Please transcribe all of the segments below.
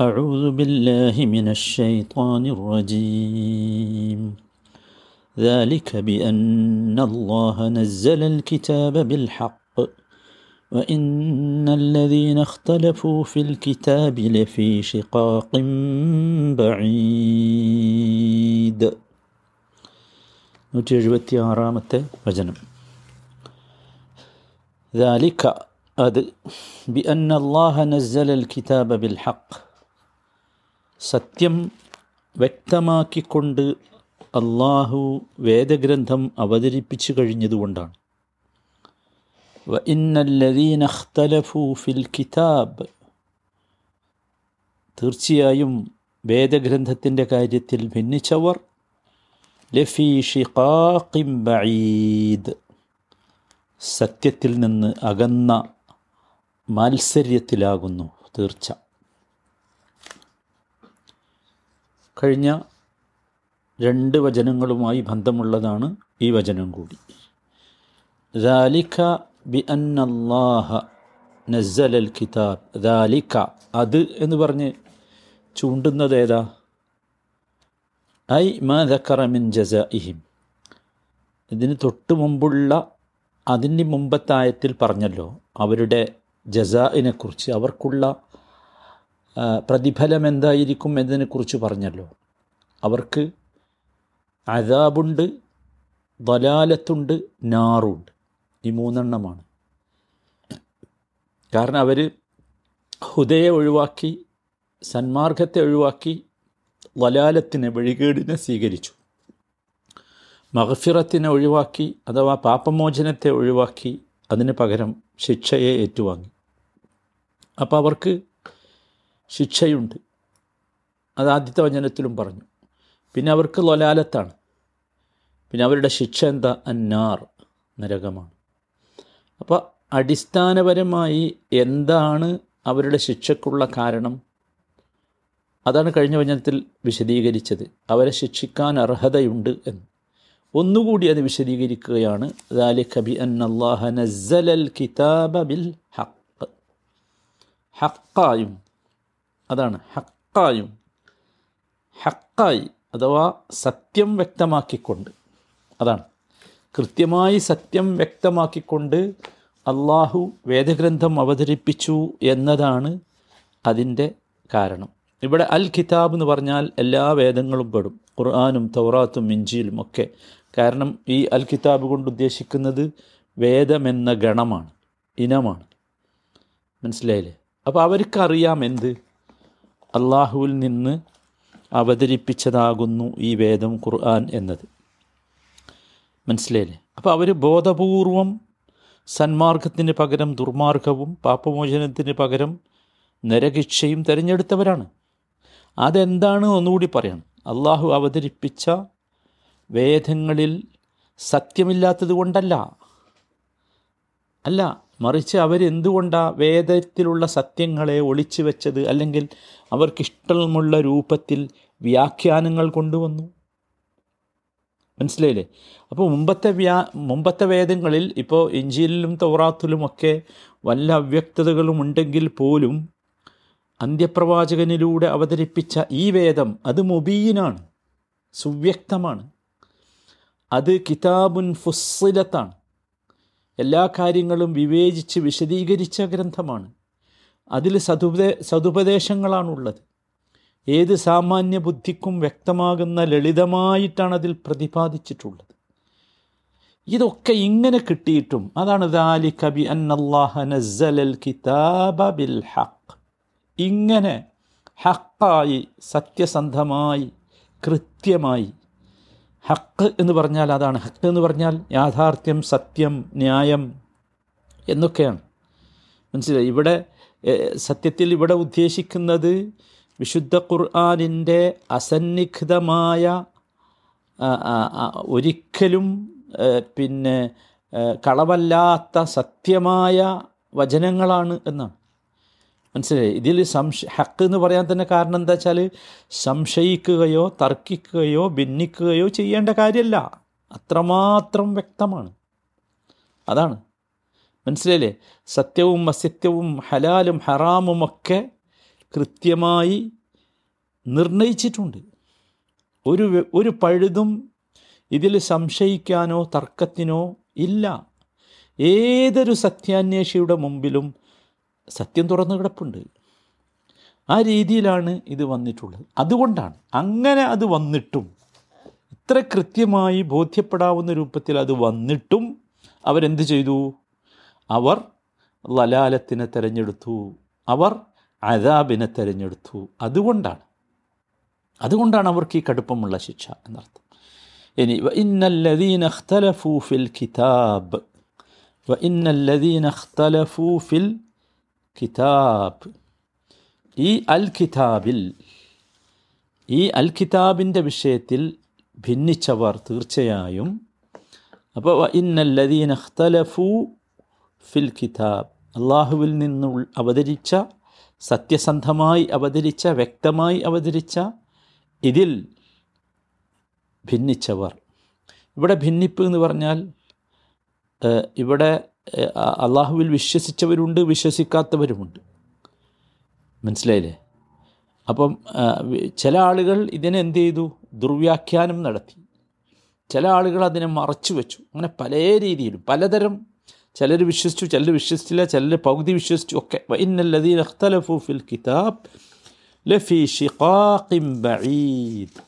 أعوذ بالله من الشيطان الرجيم ذلك بأن الله نزل الكتاب بالحق وإن الذين اختلفوا في الكتاب لفي شقاق بعيد നൂറ്റി എഴുപത്തി ആറാമത്തെ വചനം ذلك അത് بأن الله نزل الكتاب بالحق സത്യം വ്യക്തമാക്കിക്കൊണ്ട് അള്ളാഹു വേദഗ്രന്ഥം അവതരിപ്പിച്ചു കഴിഞ്ഞതുകൊണ്ടാണ്. ഫിൽ കിതാബ്. തീർച്ചയായും വേദഗ്രന്ഥത്തിന്റെ കാര്യത്തിൽ ഭിന്നിച്ചവർ ലഫീ ബഈദ്. സത്യത്തിൽ നിന്ന് അകന്ന മാത്സര്യത്തിലാകുന്നു തീർച്ച. കഴിഞ്ഞ രണ്ട് വചനങ്ങളുമായി ബന്ധമുള്ളതാണ് ഈ വചനം കൂടി ذلك بأن الله نزل الكتاب ذلك അത് എന്ന് പറഞ്ഞ് ചൂണ്ടുന്നത് ഏതാ ഐ മാ ذكر من ജസാഇഹിം ഇതിന് തൊട്ട് മുമ്പുള്ള അതിന് മുമ്പത്തെ ആയത്തിൽ പറഞ്ഞല്ലോ അവരുടെ ജസാഇനെക്കുറിച്ച് അവർക്കുള്ള ആ, പ്രതിഫലം എന്തായിരിക്കും എന്നതിനെക്കുറിച്ച് പറഞ്ഞല്ലോ അവർക്ക് അതാബുണ്ട് ദലാലത്തുണ്ട് നാറുണ്ട്. ഈ മൂന്നെണ്ണമാണ്. കാരണം അവർ ഹുദയെ ഒഴിവാക്കി സന്മാർഗത്തെ ഒഴിവാക്കി വലാലത്തിനെ വഴികേടിനെ സ്വീകരിച്ചു. മഹഫിറത്തിനെ ഒഴിവാക്കി അഥവാ പാപമോചനത്തെ ഒഴിവാക്കി അതിന് പകരം ശിക്ഷയെ ഏറ്റുവാങ്ങി. അപ്പോൾ അവർക്ക് ശിക്ഷയുണ്ട്. അത് ആദ്യത്തെ വചനത്തിലും പറഞ്ഞു. പിന്നെ അവർക്ക് ലൊലാലത്താണ്. പിന്നെ അവരുടെ ശിക്ഷ എന്താ? അന്നാർ നരകമാണ്. അപ്പോൾ അടിസ്ഥാനപരമായി എന്താണ് അവരുടെ ശിക്ഷക്കുള്ള കാരണം? അതാണ് കഴിഞ്ഞ വചനത്തിൽ വിശദീകരിച്ചത്. അവരെ ശിക്ഷിക്കാൻ അർഹതയുണ്ട് എന്ന്. ഒന്നുകൂടി അത് വിശദീകരിക്കുകയാണ്. നസ്സലൽ കിതാബ ബിൽ ഹക്കായും അതാണ് ഹക്കായും ഹക്കായി അഥവാ സത്യം വ്യക്തമാക്കിക്കൊണ്ട്. അതാണ്. കൃത്യമായി സത്യം വ്യക്തമാക്കിക്കൊണ്ട് അള്ളാഹു വേദഗ്രന്ഥം അവതരിപ്പിച്ചു എന്നതാണ് അതിന്റെ കാരണം. ഇവിടെ അൽ കിതാബ് എന്ന് പറഞ്ഞാൽ എല്ലാ വേദങ്ങളും പെടും. ഖുർആാനും തൗറാത്തും ഇഞ്ചിയിലും ഒക്കെ. കാരണം ഈ അൽ കിതാബ് കൊണ്ട് ഉദ്ദേശിക്കുന്നത് വേദമെന്ന ഗണമാണ് ഇനമാണ്. മനസ്സിലായില്ലേ? അപ്പോൾ അവർക്കറിയാം എന്ത്? അള്ളാഹുവിൽ നിന്ന് അവതരിപ്പിച്ചതാകുന്നു ഈ വേദം ഖുർആൻ എന്നത്. മനസ്സിലായില്ലേ? അപ്പോൾ അവർ ബോധപൂർവം സന്മാർഗത്തിന് പകരം ദുർമാർഗവും പാപമോചനത്തിന് പകരം നരകിക്ഷയും തിരഞ്ഞെടുത്തവരാണ്. അതെന്താണ് ഒന്നുകൂടി പറയണം അള്ളാഹു അവതരിപ്പിച്ച വേദങ്ങളിൽ സത്യമില്ലാത്തത് കൊണ്ടല്ല. അല്ല മറിച്ച് അവരെന്തുകൊണ്ടാണ് വേദത്തിലുള്ള സത്യങ്ങളെ ഒളിച്ചു വെച്ചത്? അല്ലെങ്കിൽ അവർക്കിഷ്ടമുള്ള രൂപത്തിൽ വ്യാഖ്യാനങ്ങൾ കൊണ്ടുവന്നു? മനസ്സിലായില്ലേ? അപ്പോൾ മുമ്പത്തെ വ്യാ മുമ്പത്തെ വേദങ്ങളിൽ ഇപ്പോൾ ഇഞ്ചിയിലും തൗറാത്തിലുമൊക്കെ വല്ല അവ്യക്തതകളും ഉണ്ടെങ്കിൽ പോലും അന്ത്യപ്രവാചകനിലൂടെ അവതരിപ്പിച്ച ഈ വേദം അത് മുബീനാണ് സുവ്യക്തമാണ്. അത് കിതാബുൻ ഫുസ്സിലത്താണ്. എല്ലാ കാര്യങ്ങളും വിവേചിച്ച് വിശദീകരിച്ച ഗ്രന്ഥമാണ്. അതിൽ സതുപദേ സതുപദേശങ്ങളാണുള്ളത്. ഏത് സാമാന്യ ബുദ്ധിക്കും വ്യക്തമാകുന്ന ലളിതമായിട്ടാണ് അതിൽ പ്രതിപാദിച്ചിട്ടുള്ളത്. ഇതൊക്കെ ഇങ്ങനെ കിട്ടിയിട്ടും അതാണ് ദാലി കബി ബിൽ ഹഖ്. ഇങ്ങനെ ഹക്കായി സത്യസന്ധമായി കൃത്യമായി ഹക്ക് എന്ന് പറഞ്ഞാൽ അതാണ്. ഹക്ക് എന്ന് പറഞ്ഞാൽ യാഥാർത്ഥ്യം സത്യം ന്യായം എന്നൊക്കെയാണ്. മനസ്സിലായി? ഇവിടെ സത്യത്തിൽ ഇവിടെ ഉദ്ദേശിക്കുന്നത് വിശുദ്ധ ഖുർആാനിന്റെ അസന്നിഗ്ധമായ ഒരിക്കലും പിന്നെ കളവല്ലാത്ത സത്യമായ വചനങ്ങളാണ് എന്നാണ്. മനസ്സിലായി? ഇതിൽ സംശ ഹക്ക് എന്ന് പറയാൻ തന്നെ കാരണം എന്താ വെച്ചാൽ സംശയിക്കുകയോ തർക്കിക്കുകയോ ഭിന്നിക്കുകയോ ചെയ്യേണ്ട കാര്യമല്ല അത്രമാത്രം വ്യക്തമാണ്. അതാണ്. മനസ്സിലായില്ലേ? സത്യവും അസത്യവും ഹലാലും ഹറാമും ഒക്കെ കൃത്യമായി നിർണയിച്ചിട്ടുണ്ട്. ഒരു ഒരു പഴുതും ഇതിൽ സംശയിക്കാനോ തർക്കത്തിനോ ഇല്ല. ഏതൊരു സത്യാന്വേഷിയുടെ മുമ്പിലും സത്യം തുറന്നു കിടപ്പുണ്ട്. ആ രീതിയിലാണ് ഇത് വന്നിട്ടുള്ളത്. അതുകൊണ്ടാണ് അങ്ങനെ അത് വന്നിട്ടും ഇത്ര കൃത്യമായി ബോധ്യപ്പെടാവുന്ന രൂപത്തിൽ അത് വന്നിട്ടും അവരെന്ത് ചെയ്തു? അവർ ലലാലത്തിനെ തിരഞ്ഞെടുത്തു. അവർ അദാബിനെ തിരഞ്ഞെടുത്തു. അതുകൊണ്ടാണ്. അതുകൊണ്ടാണ് അവർക്ക് ഈ കടുപ്പമുള്ള ശിക്ഷ എന്നർത്ഥം. ഇനി ഇന്നല്ലദീന ഫിൽ കിതാബ്. ഇന്നല്ലദീന ഫിൽ കിതാബ്. ഈ അൽ കിതാബിൽ ഈ അൽ കിതാബിന്റെ വിഷയത്തിൽ ഭിന്നിച്ചവർ തീർച്ചയായും. അപ്പോൾ ഇന്നല്ലദീൻ അഖ്തലഫു ഫിൽ കിതാബ്. അള്ളാഹുവിൽ നിന്ന് അവതരിച്ച സത്യസന്ധമായി അവതരിച്ച വ്യക്തമായി അവതരിച്ച ഇതിൽ ഭിന്നിച്ചവർ. ഇവിടെ ഭിന്നിപ്പ് എന്ന് പറഞ്ഞാൽ ഇവിടെ അള്ളാഹുവിൽ വിശ്വസിച്ചവരുണ്ട് വിശ്വസിക്കാത്തവരുമുണ്ട്. മനസ്സിലായില്ലേ? അപ്പം ചില ആളുകൾ ഇതിനെന്ത് ചെയ്തു? ദുർവ്യാഖ്യാനം നടത്തി. ചില ആളുകൾ അതിനെ മറച്ചു വെച്ചു. അങ്ങനെ പല രീതിയിലും പലതരം ചിലർ വിശ്വസിച്ചു ചിലർ വിശ്വസിച്ചില്ല ചിലർ പകുതി വിശ്വസിച്ചു ഒക്കെ. അഖ്തലഫു ഫിൽ കിതാബ് ലഫി ഷിഖാഖിം ബഈദ്.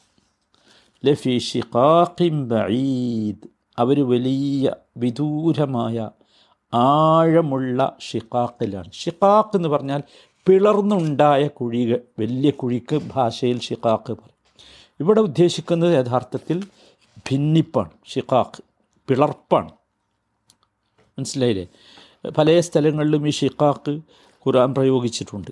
ലഫി ഷിഖാഖിം ബഈദ്. അവർ വലിയ വിദൂരമായ ആഴമുള്ള ഷിഖാക്കിലാണ് ഷിഖാക്ക് എന്ന് പറഞ്ഞാൽ പിളർന്നുണ്ടായ കുഴികൾ വലിയ കുഴിക്ക് ഭാഷയിൽ ഷിഖാക്ക് പറയും. ഇവിടെ ഉദ്ദേശിക്കുന്നത് യഥാർത്ഥത്തിൽ ഭിന്നിപ്പാണ് ഷിഖാക്ക് പിളർപ്പാണ്. മനസ്സിലായില്ലേ? പല സ്ഥലങ്ങളിലും ഈ ഷിഖാക്ക് ഖുർആൻ പ്രയോഗിച്ചിട്ടുണ്ട്.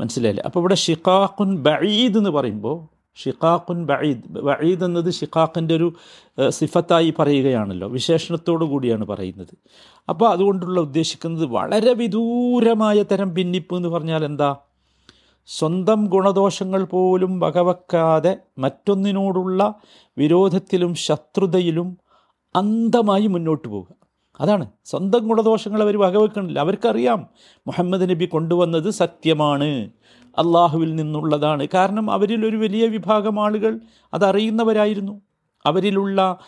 മനസ്സിലായില്ലേ? അപ്പോൾ ഇവിടെ ഷിഖാഖുൻ ബഴീദ് എന്ന് പറയുമ്പോൾ ഷിഖാഖുൻ ബഈദ്. ബഈദ് എന്നത് ഷിഖാഖിന്റെ ഒരു സിഫത്തായി പറയുകയാണല്ലോ. വിശേഷണത്തോടു കൂടിയാണ് പറയുന്നത്. അപ്പോൾ അതുകൊണ്ടുള്ള ഉദ്ദേശിക്കുന്നത് വളരെ വിദൂരമായ തരം ഭിന്നിപ്പ് എന്ന് പറഞ്ഞാൽ എന്താ? സ്വന്തം ഗുണദോഷങ്ങൾ പോലും വകവെക്കാതെ മറ്റൊന്നിനോടുള്ള വിരോധത്തിലും ശത്രുതയിലും അന്ധമായി മുന്നോട്ട് പോവുക. അതാണ്. സ്വന്തം ഗുണദോഷങ്ങൾ അവർ വകവെക്കണില്ല. അവർക്കറിയാം മുഹമ്മദ് നബി കൊണ്ടുവന്നത് സത്യമാണ്. അള്ളാഹുവിൽ നിന്നുള്ളതാണ്. കാരണം അവരിൽ ഒരു വലിയ വിഭാഗം ആളുകൾ അതറിയുന്നവരായിരുന്നു. അവരിലുള്ള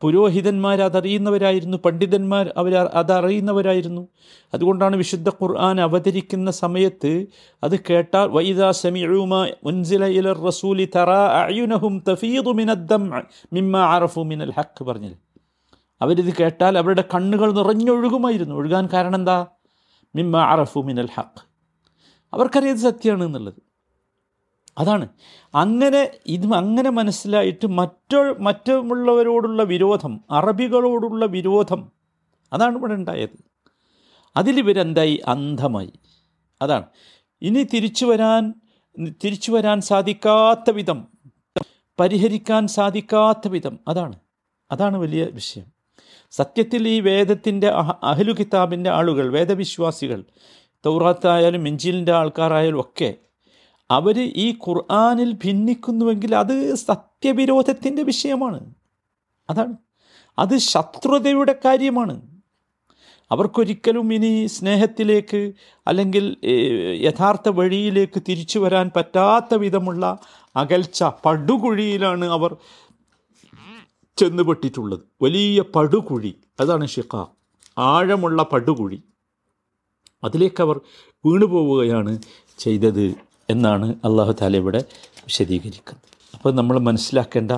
പുരോഹിതന്മാർ അതറിയുന്നവരായിരുന്നു. പണ്ഡിതന്മാർ അവർ അതറിയുന്നവരായിരുന്നു. അതുകൊണ്ടാണ് വിശുദ്ധ ഖുർആൻ അവതരിക്കുന്ന സമയത്ത് അത് കേട്ടാൽ വൈദാ സമീഉമ ഉൻസില ഇല റസൂലി തറാ അയുനഹും തഫീദു മിനദ്ദം മിമ്മ അറഫു മിനൽ ഹക്ക് പറഞ്ഞില്ലേ? അവരിത് കേട്ടാൽ അവരുടെ കണ്ണുകൾ നിറഞ്ഞൊഴുകുമായിരുന്നു. ഒഴുകാൻ കാരണം എന്താ? മിമ്മ അറഫു മിനൽ ഹക്ക് അവർക്കറിയത് സത്യമാണ് എന്നുള്ളത്. അതാണ്. അങ്ങനെ ഇത് അങ്ങനെ മനസ്സിലായിട്ട് മറ്റോ മറ്റുള്ളവരോടുള്ള വിരോധം അറബികളോടുള്ള വിരോധം അതാണ് ഇവിടെ ഉണ്ടായത്. അതിലിവരെന്തായി അന്ധമായി. അതാണ്. ഇനി തിരിച്ചു വരാൻ തിരിച്ചു വരാൻ സാധിക്കാത്ത വിധം പരിഹരിക്കാൻ സാധിക്കാത്ത വിധം അതാണ്. അതാണ് വലിയ വിഷയം. സത്യത്തിൽ ഈ വേദത്തിന്റെ അഹ അഹ്ലു കിതാബിന്റെ ആളുകൾ വേദവിശ്വാസികൾ തൗറാത്തായാലും എഞ്ചിലിന്റെ ആൾക്കാരായാലും ഒക്കെ അവർ ഈ ഖുർആാനിൽ ഭിന്നിക്കുന്നുവെങ്കിൽ അത് സത്യവിരോധത്തിന്റെ വിഷയമാണ്. അതാണ്. അത് ശത്രുതയുടെ കാര്യമാണ്. അവർക്കൊരിക്കലും ഇനി സ്നേഹത്തിലേക്ക് അല്ലെങ്കിൽ യഥാർത്ഥ വഴിയിലേക്ക് തിരിച്ചു വരാൻ പറ്റാത്ത വിധമുള്ള അകൽച്ച പടുകുഴിയിലാണ് അവർ ചെന്നുപെട്ടിട്ടുള്ളത്. വലിയ പടുകുഴി. അതാണ് ഷിഖ ആഴമുള്ള പടുകുഴി. അതിലേക്ക് അവർ വീണുപോവുകയാണ് ചെയ്തത് എന്നാണ് അള്ളാഹു താല ഇവിടെ വിശദീകരിക്കുന്നത്. അപ്പോൾ നമ്മൾ മനസ്സിലാക്കേണ്ട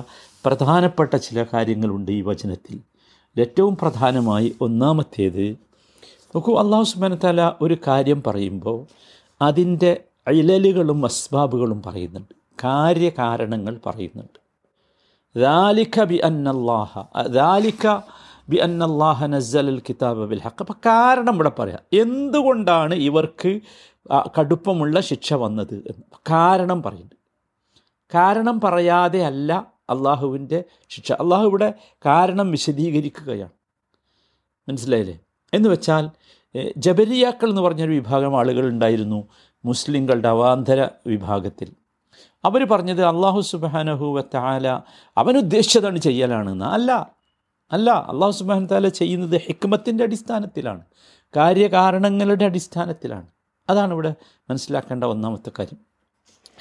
പ്രധാനപ്പെട്ട ചില കാര്യങ്ങളുണ്ട് ഈ വചനത്തിൽ. ഏറ്റവും പ്രധാനമായി ഒന്നാമത്തേത് നോക്കൂ അള്ളാഹു സുബാന താല ഒരു കാര്യം പറയുമ്പോൾ അതിന്റെ ഇലലുകളും അസ്ബാബുകളും പറയുന്നുണ്ട്. കാര്യകാരണങ്ങൾ പറയുന്നുണ്ട്. ذلك بأن الله ذلك بأن الله نزل الكتاب بالحق അപ്പം കാരണം ഇവിടെ പറയാം എന്തുകൊണ്ടാണ് ഇവർക്ക് ആ കടുപ്പമുള്ള ശിക്ഷ വന്നത് എന്ന് കാരണം പറയുന്നുണ്ട് കാരണം പറയാതെ അല്ല അള്ളാഹുവിൻ്റെ ശിക്ഷ അള്ളാഹു ഇവിടെ കാരണം വിശദീകരിക്കുകയാണ് മനസ്സിലായില്ലേ എന്ന് വെച്ചാൽ ഏഹ്, ജബരിയാക്കൾ എന്ന് പറഞ്ഞൊരു വിഭാഗം ആളുകൾ ഉണ്ടായിരുന്നു മുസ്ലിങ്ങളുടെ അവാന്തര വിഭാഗത്തിൽ അവർ പറഞ്ഞത് അള്ളാഹു സുബാനഹു വത്താല ചെയ്യലാണ് എന്ന് അല്ല അല്ല അള്ളാഹു സുബാൻ താല ചെയ്യുന്നത് ഹിക്മത്തിന്റെ അടിസ്ഥാനത്തിലാണ് കാര്യകാരണങ്ങളുടെ അടിസ്ഥാനത്തിലാണ്. അതാണ് ഇവിടെ മനസ്സിലാക്കേണ്ട ഒന്നാമത്തെ കാര്യം.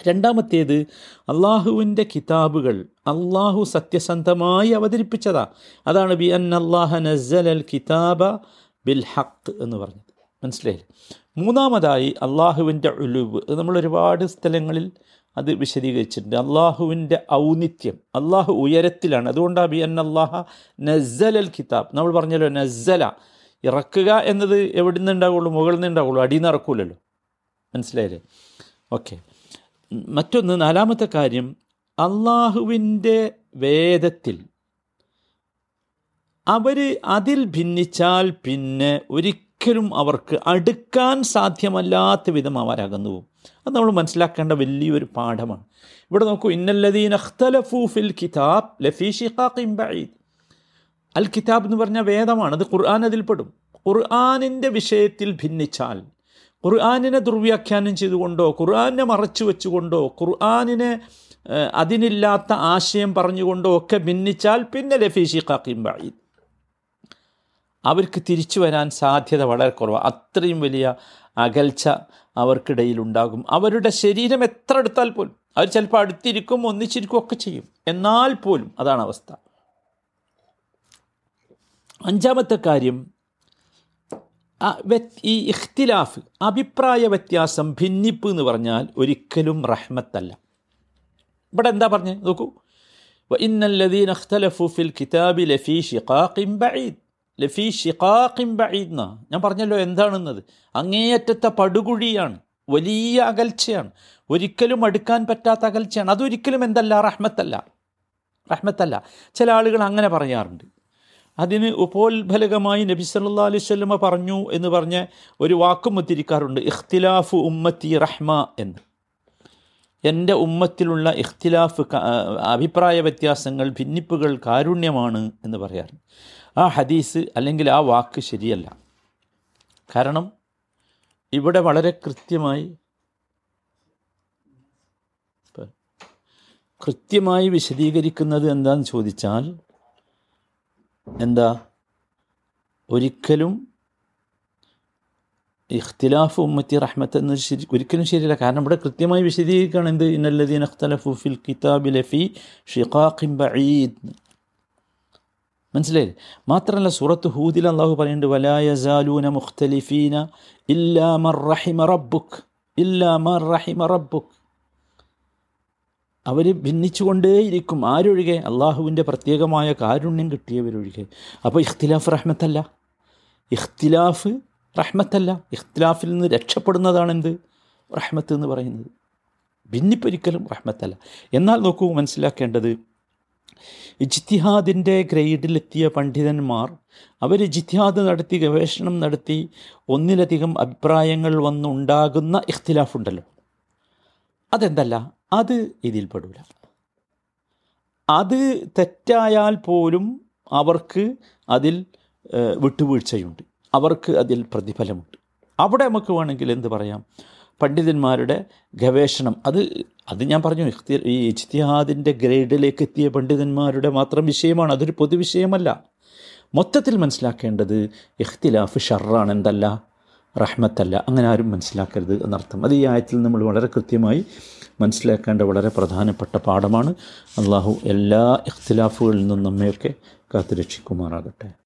രണ്ടാമത്തേത് അള്ളാഹുവിന്റെ കിതാബുകൾ അള്ളാഹു സത്യസന്ധമായി അവതരിപ്പിച്ചതാ. അതാണ് be an അള്ളാഹ Nazal Al കിതാബ bill ഹക്ക് എന്ന് പറഞ്ഞത്. മനസ്സിലായില്ലേ? മൂന്നാമതായി അള്ളാഹുവിന്റെ ഉലുവ് നമ്മൾ ഒരുപാട് സ്ഥലങ്ങളിൽ അത് വിശദീകരിച്ചിട്ടുണ്ട്. അള്ളാഹുവിന്റെ ഔന്നിത്യം അള്ളാഹു ഉയരത്തിലാണ്. അതുകൊണ്ടാണ് ബി അൻ അള്ളാഹ നസ്സൽ അൽ കിതാബ്. നമ്മൾ പറഞ്ഞല്ലോ നസ്സല ഇറക്കുക എന്നത് എവിടെ നിന്ന് ഉണ്ടാവുള്ളൂ? മുകളിൽ നിന്ന് ഉണ്ടാവുള്ളൂ. അടിയിൽ നിന്ന് ഇറക്കൂലല്ലോ. മനസ്സിലായില്ലേ? ഓക്കെ. മറ്റൊന്ന് നാലാമത്തെ കാര്യം അള്ളാഹുവിന്റെ വേദത്തിൽ അവർ അതിൽ ഭിന്നിച്ചാൽ പിന്നെ ഒരിക്കലും അവർക്ക് അടുക്കാൻ സാധ്യമല്ലാത്ത വിധം അവരകന്നു പോകും അത് നമ്മൾ മനസ്സിലാക്കേണ്ട വലിയൊരു പാഠമാണ്. ഇവിടെ നോക്കൂ ഇന്നല്ലദീൻ അഖ്തലഫു ഫിൽ കിതാബ് ലഫീ ഷിഖാഖിൻ ബഈദ്. അൽ കിതാബ് എന്ന് പറഞ്ഞാൽ വേദമാണ് അത് ഖുർആൻ അതിൽപ്പെടും ഖുർആാനിന്റെ വിഷയത്തിൽ ഭിന്നിച്ചാൽ ഖുർആാനിനെ ദുർവ്യാഖ്യാനം ചെയ്തുകൊണ്ടോ ഖുർആാനെ മറച്ചു വെച്ചുകൊണ്ടോ ഖുർആാനിനെ അതിനില്ലാത്ത ആശയം പറഞ്ഞുകൊണ്ടോ ഒക്കെ ഭിന്നിച്ചാൽ പിന്നെ ലഫീ ഖാക്കിം ബഈദ്. അവർക്ക് തിരിച്ചു വരാൻ സാധ്യത വളരെ കുറവാണ് അത്രയും വലിയ അകൽച്ച അവർക്കിടയിലുണ്ടാകും. അവരുടെ ശരീരം എത്ര എടുത്താൽ പോലും അവർ ചിലപ്പോൾ അടുത്തിരിക്കും ഒന്നിച്ചിരിക്കും ഒക്കെ ചെയ്യും. എന്നാൽ പോലും അതാണ് അവസ്ഥ. അഞ്ചാമത്തെ കാര്യം ഈ ഇഖ്തിലാഫ് അഭിപ്രായ വ്യത്യാസം ഭിന്നിപ്പ് എന്ന് പറഞ്ഞാൽ ഒരിക്കലും റഹ്മത്തല്ല. ഇവിടെ എന്താ പറഞ്ഞത് നോക്കൂ. ഇന്നല്ലദീൻ അഖ്തലഫു ഫിൽ കിതാബി ലഫീ ഷിഖാഖിൻ ബഈദ്. ലഫി ഷിഖാഖിം ബഈദ്ന ഞാൻ പറഞ്ഞല്ലോ എന്താണെന്നത്? അങ്ങേയറ്റത്തെ പടുകുഴിയാണ്. വലിയ അകൽച്ചയാണ്. ഒരിക്കലും അടുക്കാൻ പറ്റാത്ത അകൽച്ചയാണ്. അതൊരിക്കലും എന്തല്ല? റഹ്മത്തല്ല. റഹ്മത്തല്ല. ചില ആളുകൾ അങ്ങനെ പറയാറുണ്ട്. അതിന് ഉപോത്ഫലകമായി നബി സല്ലാ അലൈഹി സ്വല്ലമ പറഞ്ഞു എന്ന് പറഞ്ഞ ഒരു വാക്കും ഉദ്ധരിക്കാറുണ്ട്. ഇഖ്തിലാഫു ഉമ്മത്തി റഹ്മ എന്ന്. എന്റെ ഉമ്മത്തിലുള്ള ഇഖ്തിലാഫ് അഭിപ്രായ വ്യത്യാസങ്ങൾ ഭിന്നിപ്പുകൾ കാരുണ്യമാണ് എന്ന് പറയാറുണ്ട്. ആ ഹദീസ് അല്ലെങ്കിൽ ആ വാക്ക് ശരിയല്ല. കാരണം ഇവിടെ വളരെ കൃത്യമായി കൃത്യമായി വിശദീകരിക്കുന്നത് എന്താന്ന് ചോദിച്ചാൽ എന്താ? ഒരിക്കലും ഇഖ്തിലാഫ് ഉമ്മത്തി റഹ്മത്ത് എന്ന് ശരി ഒരിക്കലും ശരിയല്ല. കാരണം ഇവിടെ കൃത്യമായി വിശദീകരിക്കുകയാണ് എന്ത്? ഇന്നല്ലദീൻ അഖ്തലഫു ഫിൽ കിതാബി ലഫി ഷിഖാഖിൻ ബഈദ്. മനസ്സിലായില്ലേ? മാത്രമല്ല സൂറത്ത് ഹൂദിൽ അള്ളാഹു പറയുന്നുണ്ട് വലായസാലൂന മുഖ്തലിഫീന ഇല്ലാ മർ റഹിമ റബ്ബുക്ക് ഇല്ലാ മർ റഹിമ റബ്ബുക്ക് അവർ ഭിന്നിച്ചുകൊണ്ടേയിരിക്കും. ആരൊഴികെ? അള്ളാഹുവിന്റെ പ്രത്യേകമായ കാരുണ്യം കിട്ടിയവരൊഴികെ. അപ്പോൾ ഇഖ്തിലാഫ് റഹ്മത്തല്ല. ഇഖ്തിലാഫ് റഹ്മത്തല്ല. ഇഖ്തിലാഫിൽ നിന്ന് രക്ഷപ്പെടുന്നതാണെന്ത്? റഹ്മത്ത് എന്ന് പറയുന്നത്. ഭിന്നിപ്പൊരിക്കലും റഹ്മത്തല്ല. എന്നാൽ നോക്കൂ മനസ്സിലാക്കേണ്ടത് ഇജ്തിഹാദിന്റെ ഗ്രേഡിലെത്തിയ പണ്ഡിതന്മാർ അവർ ജിത്യാദ് നടത്തി ഗവേഷണം നടത്തി ഒന്നിലധികം അഭിപ്രായങ്ങൾ വന്നുണ്ടാകുന്ന ഇഖ്തിലാഫുണ്ടല്ലോ. അതെന്തല്ല? അത് ഇതിൽപ്പെടില്ല അത് തെറ്റായാൽ പോലും അവർക്ക് അതിൽ വിട്ടുവീഴ്ചയുണ്ട്. അവർക്ക് അതിൽ പ്രതിഫലമുണ്ട്. അവിടെ നമുക്ക് വേണമെങ്കിൽ എന്ത് പറയാം? പണ്ഡിതന്മാരുടെ ഗവേഷണം. അത് അത് ഞാൻ പറഞ്ഞു ഈ ഇജ്തിഹാദിന്റെ ഗ്രേഡിലേക്ക് എത്തിയ പണ്ഡിതന്മാരുടെ മാത്രം വിഷയമാണ് അതൊരു പൊതുവിഷയമല്ല മൊത്തത്തിൽ മനസ്സിലാക്കേണ്ടത് ഇഖ്തിലാഫ് ഷർറാണ് എന്തല്ല? റഹ്മത്തല്ല. അങ്ങനെ ആരും മനസ്സിലാക്കരുത് എന്നർത്ഥം. അത് ഈ ആയത്തിൽ നമ്മൾ വളരെ കൃത്യമായി മനസ്സിലാക്കേണ്ട വളരെ പ്രധാനപ്പെട്ട പാഠമാണ്. അള്ളാഹു എല്ലാ ഇഖ്തിലാഫുകളിൽ നിന്നും നമ്മയൊക്കെ കാത്തുരക്ഷിക്കുമാറാകട്ടെ.